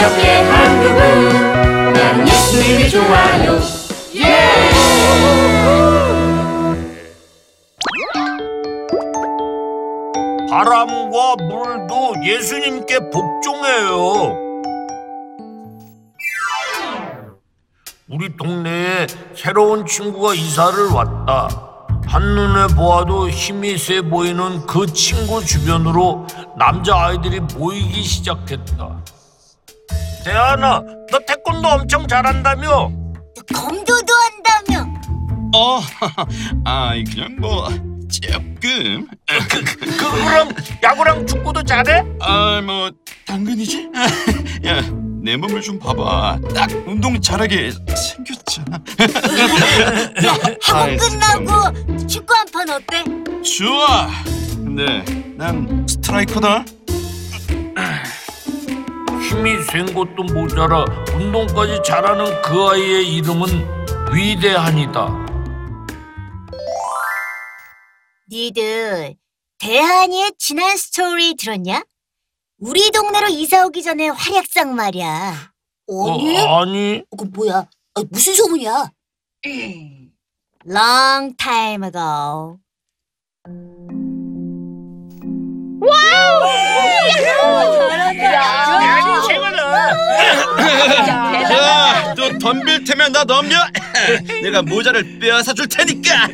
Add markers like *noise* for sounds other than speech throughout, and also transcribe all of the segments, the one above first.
기억해 한국은 나는 예수님이 좋아요 예! 바람과 물도 예수님께 복종해요. 우리 동네에 새로운 친구가 이사를 왔다. 한눈에 보아도 힘이 세 보이는 그 친구 주변으로 남자아이들이 모이기 시작했다. 대안아, 너 태권도 엄청 잘한다며? 검도도 한다며. 어, *laughs* 아, 그냥 뭐 조금. 그, 그, 그럼 야구랑 축구도 잘해? 아, 뭐 당근이지. *laughs* 야, 내 몸을 좀 봐봐. 딱 운동 잘하게 생겼잖아. *laughs* 학원 아이, 끝나고 축구 한 판 어때? 좋아. 근데 난 스트라이커다. 힘이 센 것도 모자라 운동까지 잘하는 그 아이의 이름은 위대한이다. 니들 대한이의 지난 스토리 들었냐? 우리 동네로 이사 오기 전에 활약상 말이야. 어, 아니, 그 뭐야? 무슨 소문이야? Long time ago. Wow! 야, 또 덤빌 테면 나 넘겨. *laughs* 내가 모자를 빼앗아 줄 테니까.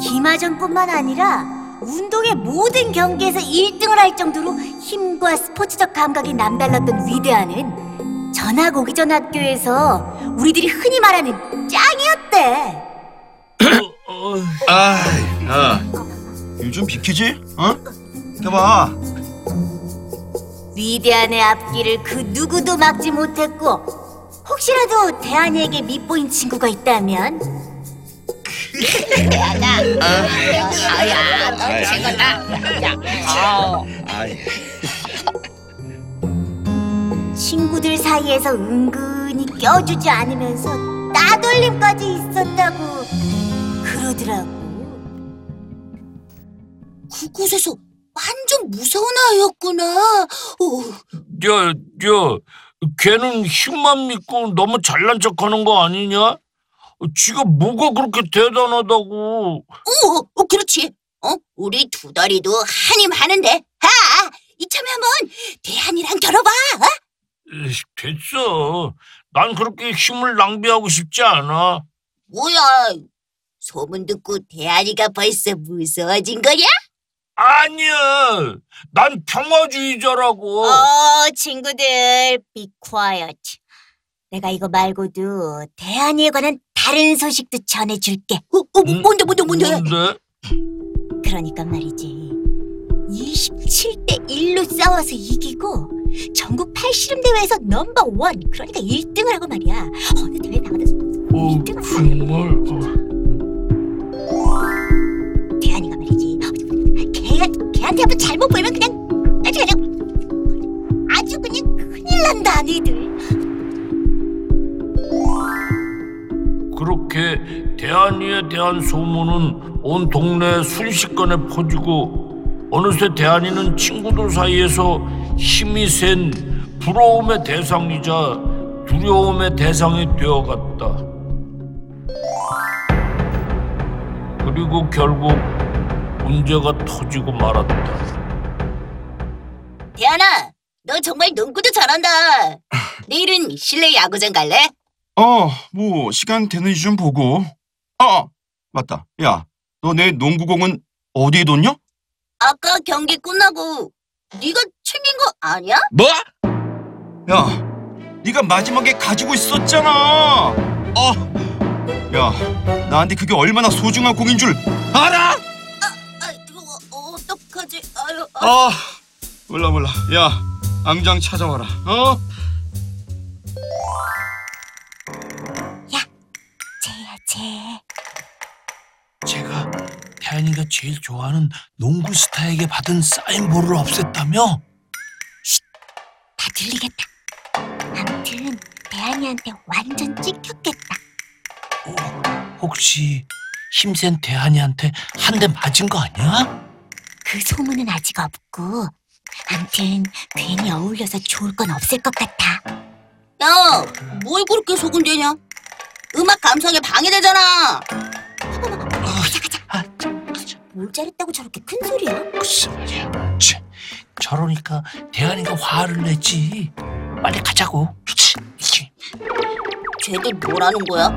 *laughs* 기마전뿐만 아니라 운동의 모든 경기에서 1등을 할 정도로 힘과 스포츠적 감각이 남달랐던 위대한은 전학 오기 전 학교에서 우리들이 흔히 말하는 짱이었대. 어, 아, 야, 요즘 비키지? 어? 해봐. 위대한의 앞길을 그 누구도 막지 못했고 혹시라도 대한이에게 밉보인 친구가 있다면 친구들 사이에서 은근히 껴주지 않으면서 따돌림까지 있었다고 그러더라고. 그곳에서 완전 무서운 아이였구나. 야, 야, 걔는 힘만 믿고 너무 잘난 척하는 거 아니냐? 지가 뭐가 그렇게 대단하다고? 어, 어, 그렇지. 어, 우리 두 다리도 한임 하는데. 아, 이참에 한번 대한이랑 겨뤄봐. 어? 에이, 됐어. 난 그렇게 힘을 낭비하고 싶지 않아. 뭐야? 소문 듣고 대한이가 벌써 무서워진 거냐? 아니야. 난 평화주의자라고. 어, 친구들, be quiet. 내가 이거 말고도 대한이에 관한 다른 소식도 전해줄게. 어, 어, 음, 뭔데, 뭔데, 뭔데? 뭔데? 그러니까 말이지. 27대 1로 싸워서 이기고 전국 팔씨름 대회에서 넘버 원 그러니까 1등을 하고 말이야. 어느 대회 나가도 어, 정말. 어. 걔 걔한테 한번 잘못 보이면 그냥 아주 그냥 아주 그냥 큰일 난다 니들. 그렇게 대한이에 대한 소문은 온 동네에 순식간에 퍼지고 어느새 대한이는 친구들 사이에서 힘이 센 부러움의 대상이자 두려움의 대상이 되어갔다. 그리고 결국 문제가 터지고 말았다. 대한아, 너 정말 농구도 잘한다. 내일은 실내 야구장 갈래? 어, 뭐 시간 되는지 좀 보고. 어, 맞다. 야, 너 내 농구공은 어디에 뒀냐? 아까 경기 끝나고 네가 챙긴 거 아니야? 뭐? 야, 네가 마지막에 가지고 있었잖아. 어, 야, 나한테 그게 얼마나 소중한 공인 줄 알아? 아? 아, 아, 몰라 몰라. 야, 당장 찾아와라. 어? 쟤야 쟤. 제가 태연이가 제일 좋아하는 농구 스타에게 받은 사인볼을 없앴다며? 다 들리겠다. 아무튼 대한이한테 완전 찍혔겠다. 어, 혹시 힘센 대한이한테 한 대 맞은 거 아니야? 그 소문은 아직 없고 암튼 괜히 어울려서 좋을 건 없을 것 같아. 야, 뭘 그렇게 소근대냐? 음악 감성에 방해되잖아. 뭘 잘했다고 저렇게 큰 소리야? 무슨 말이야? 치, 저러니까 대한이가 화를 내지. 빨리 가자고. 치, 치. 쟤들 뭐라는 거야?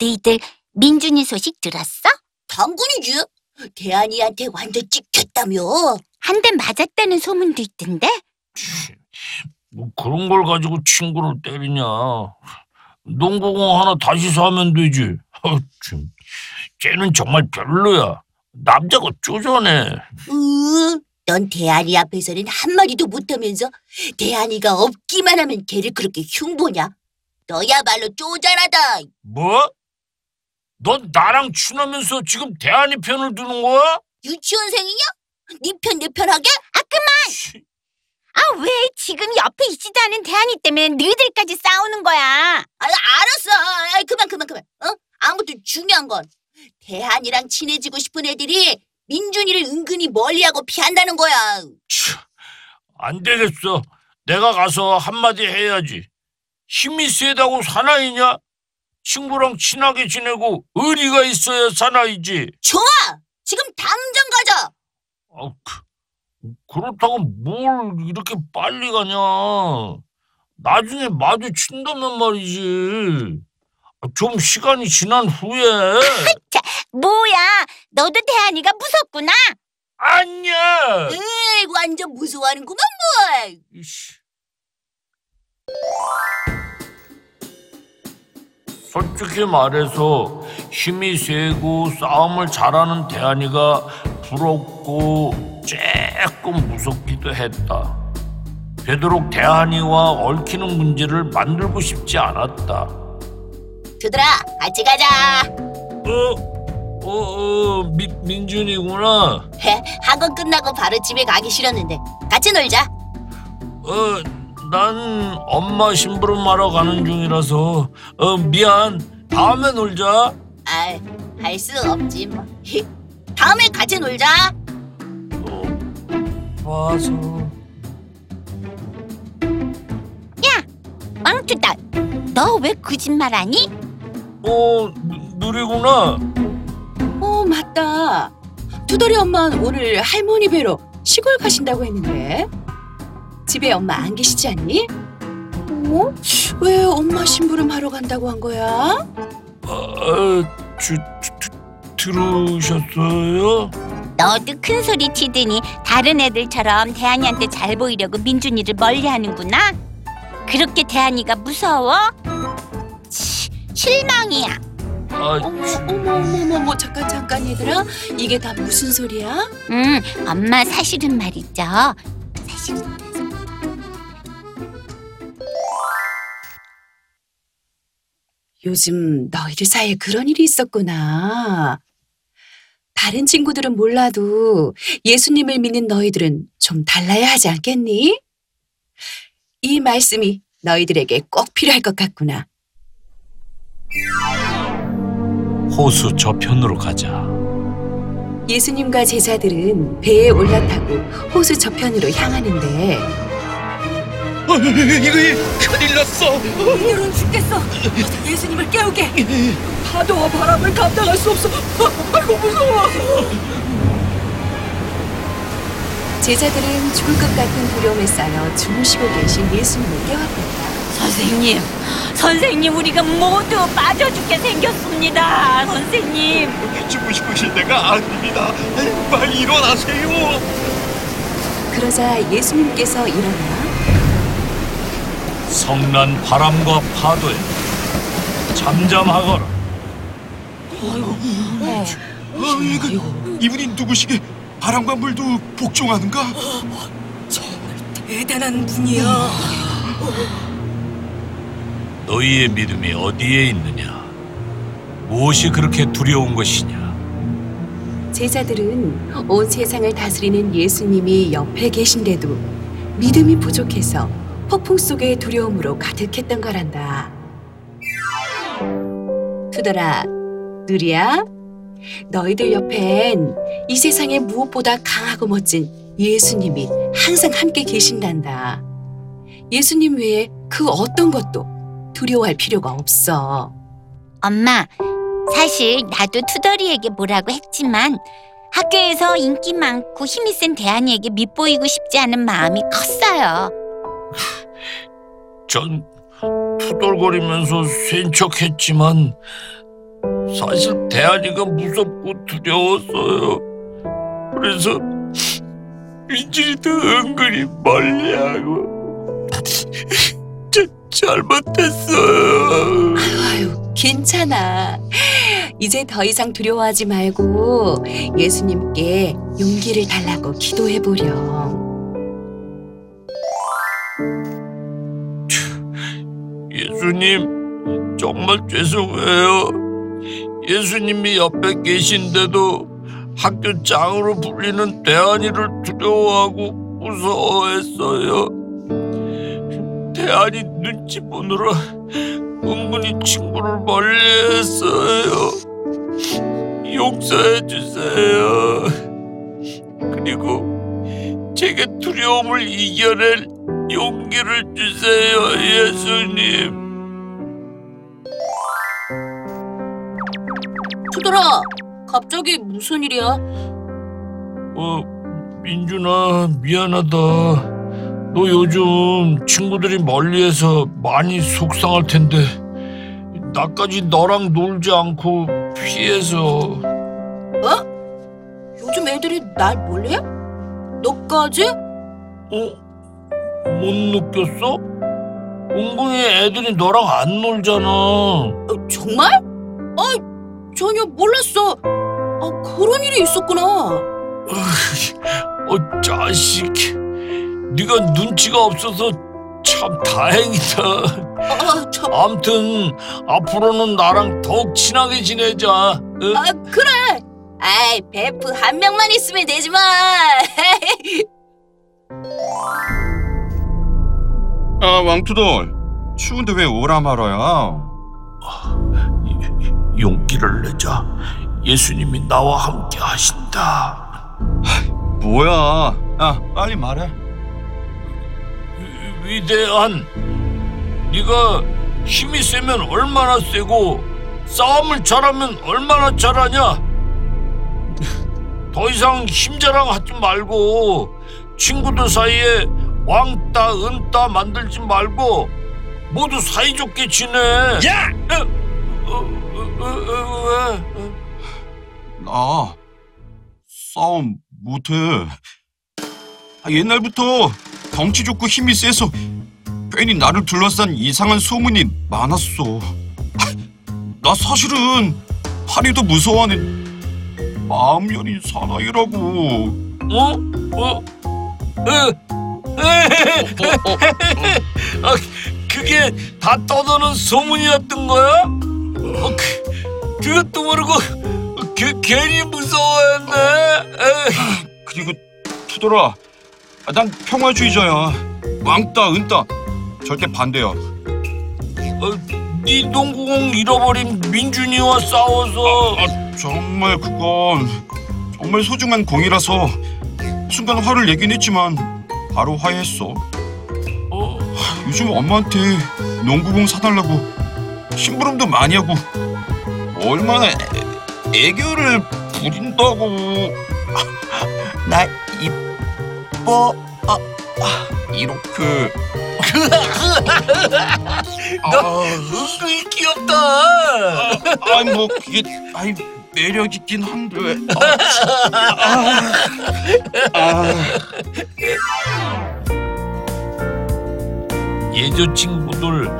너희들 민준이 소식 들었어? 당근이지. 대한이한테 완전 찍혔다며. 한 대 맞았다는 소문도 있던데? 치, 뭐 그런 걸 가지고 친구를 때리냐? 농구공 하나 다시 사면 되지. 아, 참. 쟤는 정말 별로야. 남자가 쪼잔해. 으, 넌 대한이 앞에서는 한마디도 못하면서 대한이가 없기만 하면 걔를 그렇게 흉보냐? 너야말로 쪼잔하다. 뭐? 넌 나랑 친하면서 지금 대한이 편을 드는 거야? 유치원생이냐? 네 편 내 편 하게? 치, 아, 왜 지금 옆에 있지도 않은 대한이 때문에 너희들까지 싸우는 거야? 아, 알았어. 아이, 그만, 그만, 그만. 어? 아무튼 중요한 건 대한이랑 친해지고 싶은 애들이 민준이를 은근히 멀리하고 피한다는 거야. 치, 안 되겠어. 내가 가서 한마디 해야지. 힘이 세다고 사나이냐? 친구랑 친하게 지내고 의리가 있어야 사나이지. 좋아. 지금 당장 가자. 아, 그, 그렇다고 뭘 이렇게 빨리 가냐? 나중에 마주친다면 말이지. 아, 좀 시간이 지난 후에. 뭐야, 너도 대한이가 무섭구나? 아니야. 에이, 완전 무서워하는구만 뭐. 이씨. 솔직히 말해서 힘이 세고 싸움을 잘하는 대한이가 부럽고 조금 무섭기도 했다. 되도록 대한이와 얽히는 문제를 만들고 싶지 않았다. 두들아, 같이 가자. 어, 어, 어, 민, 민준이구나. 헤, 학원 끝나고 바로 집에 가기 싫었는데 같이 놀자. 어, 난 엄마 심부름하러 가는 중이라서 어, 미안. 다음에 놀자. 아, 할 수 없지 뭐. *laughs* 다음에 같이 놀자. 어, 봐서. 왕투다, 너 왜 거짓말하니? 어, 누- 누리구나. 어, 맞다. 투덜이 엄마는 오늘 할머니 뵈러 시골 가신다고 했는데. 집에 엄마 안 계시지 않니? 어? 왜 엄마 심부름 하러 간다고 한 거야? 어, 주, 주, 들으셨어요? 너도 큰 소리 치더니 다른 애들처럼 대한이한테 잘 보이려고 민준이를 멀리하는구나. 그렇게 대한이가 무서워? 치, 실망이야. 아, 어머, 주- 어머, 어머, 어머, 잠깐, 잠깐, 얘들아. 이게 다 무슨 소리야? 음, 엄마 사실은 말이죠. 사실은 요즘 너희들 사이에 그런 일이 있었구나. 다른 친구들은 몰라도 예수님을 믿는 너희들은 좀 달라야 하지 않겠니? 이 말씀이 너희들에게 꼭 필요할 것 같구나. 호수 저편으로 가자. 예수님과 제자들은 배에 올라타고 호수 저편으로 향하는데 어, 이거 큰일 났어. 이런 죽겠어. 예수님을 깨우게. 파도와 바람을 감당할 수 없어. 아이고 무서워. 제자들은 죽을 것 같은 두려움에 쌓여 주무시고 계신 예수님을 깨웠다. 선생님, 선생님 우리가 모두 빠져 죽게 생겼습니다. 선생님. 죽고 싶으신 데가 아닙니다. 빨리 일어나세요. 그러자 예수님께서 일어나 성난 바람과 파도에 잠잠하거라. 아, 이거 이분이 누구시게 바람과 물도 복종하는가? 대단한 분이야. 너희의 믿음이 어디에 있느냐? 무엇이 그렇게 두려운 것이냐? 제자들은 온 세상을 다스리는 예수님이 옆에 계신데도 믿음이 부족해서 폭풍 속의 두려움으로 가득했던 거란다. 투더라, 누리야, 너희들 옆엔 이 세상에 무엇보다 강하고 멋진 예수님이 항상 함께 계신단다. 예수님 외에 그 어떤 것도 두려워할 필요가 없어. 엄마, 사실 나도 투덜이에게 뭐라고 했지만 학교에서 인기 많고 힘이 센 대한이에게 밉보이고 싶지 않은 마음이 컸어요. 전 투덜거리면서 센 척했지만 사실 대한이가 무섭고 두려웠어요. 그래서 민준이도 은근히 멀리하고 저 잘못했어요. 아유, 괜찮아. 이제 더 이상 두려워하지 말고 예수님께 용기를 달라고 기도해 보렴. 예수님 정말 죄송해요. 예수님이 옆에 계신데도 학교 짱으로 불리는 대한이를 두려워하고 무서워했어요. 대한이 눈치 보느라 은근히 친구를 멀리했어요. 용서해 주세요. 그리고 제게 두려움을 이겨낼 용기를 주세요, 예수님. 투덜아, 갑자기 무슨 일이야? 어, 민준아, 미안하다. 너 요즘 친구들이 멀리해서 많이 속상할 텐데, 나까지 너랑 놀지 않고 피해서. 요즘 애들이 날 몰래? 너까지? 어? 못 느꼈어? 은근히 애들이 너랑 안 놀잖아. 어, 정말? 아, 전혀 몰랐어. 아, 그런 일이 있었구나. *laughs* 어, 자식. 네가 눈치가 없어서 참 다행이다. 아, 저, 암튼 앞으로는 나랑 더욱 친하게 지내자. 응? 아, 그래. 아이, 베프 한 명만 있으면 되지 마. *laughs* 아 왕투돌 추운데 왜 오라 말아야? 용기를 내자. 예수님이 나와 함께 하신다. 뭐야? 아 빨리 말해. 위- 위대한 네가 힘이 세면 얼마나 세고 싸움을 잘하면 얼마나 잘하냐? 더 이상 힘 자랑하지 말고 친구들 사이에 왕따 은따 만들지 말고 모두 사이좋게 지내. 야! 어, 어, 어? 나 싸움 못해. 아, 옛날부터 덩치 좋고 힘이 세서 괜히 나를 둘러싼 이상한 소문이 많았어. 아, 나 사실은 한이도 무서워하는 마음 여린 사나이라고. 어? 어? 에? 에? 아, 그게 다 떠도는 소문이었던 거야? 어, 그, 그것도 모르고 그, 괜히 무서워했네. 에이, 그리고 투돌아, 아, 난 평화주의자야. 왕따, 은따 절대 반대야. 어, 네 농구공 잃어버린 민준이와 싸워서 아, 정말 그건 정말 소중한 공이라서 순간 화를 내긴 했지만 바로 화해했어. 어, 요즘 엄마한테 농구공 사달라고 심부름도 많이 하고 얼마나 애, 애교를 부린다고. *laughs* 나 이뻐. 아, 아, 이렇게. *laughs* 너 은근히 귀엽다. 아니 뭐 그게 아니 매력 있긴 한데. *laughs* 예조 친구들,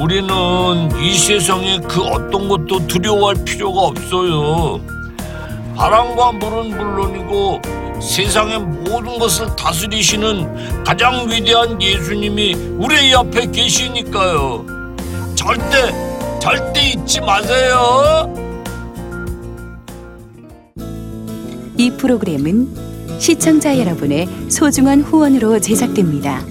우리는 이 세상에 그 어떤 것도 두려워할 필요가 없어요. 바람과 물은 물론이고 세상의 모든 것을 다스리시는 가장 위대한 예수님이 우리 옆에 계시니까요. 절대, 절대 잊지 마세요. 이 프로그램은 시청자 여러분의 소중한 후원으로 제작됩니다.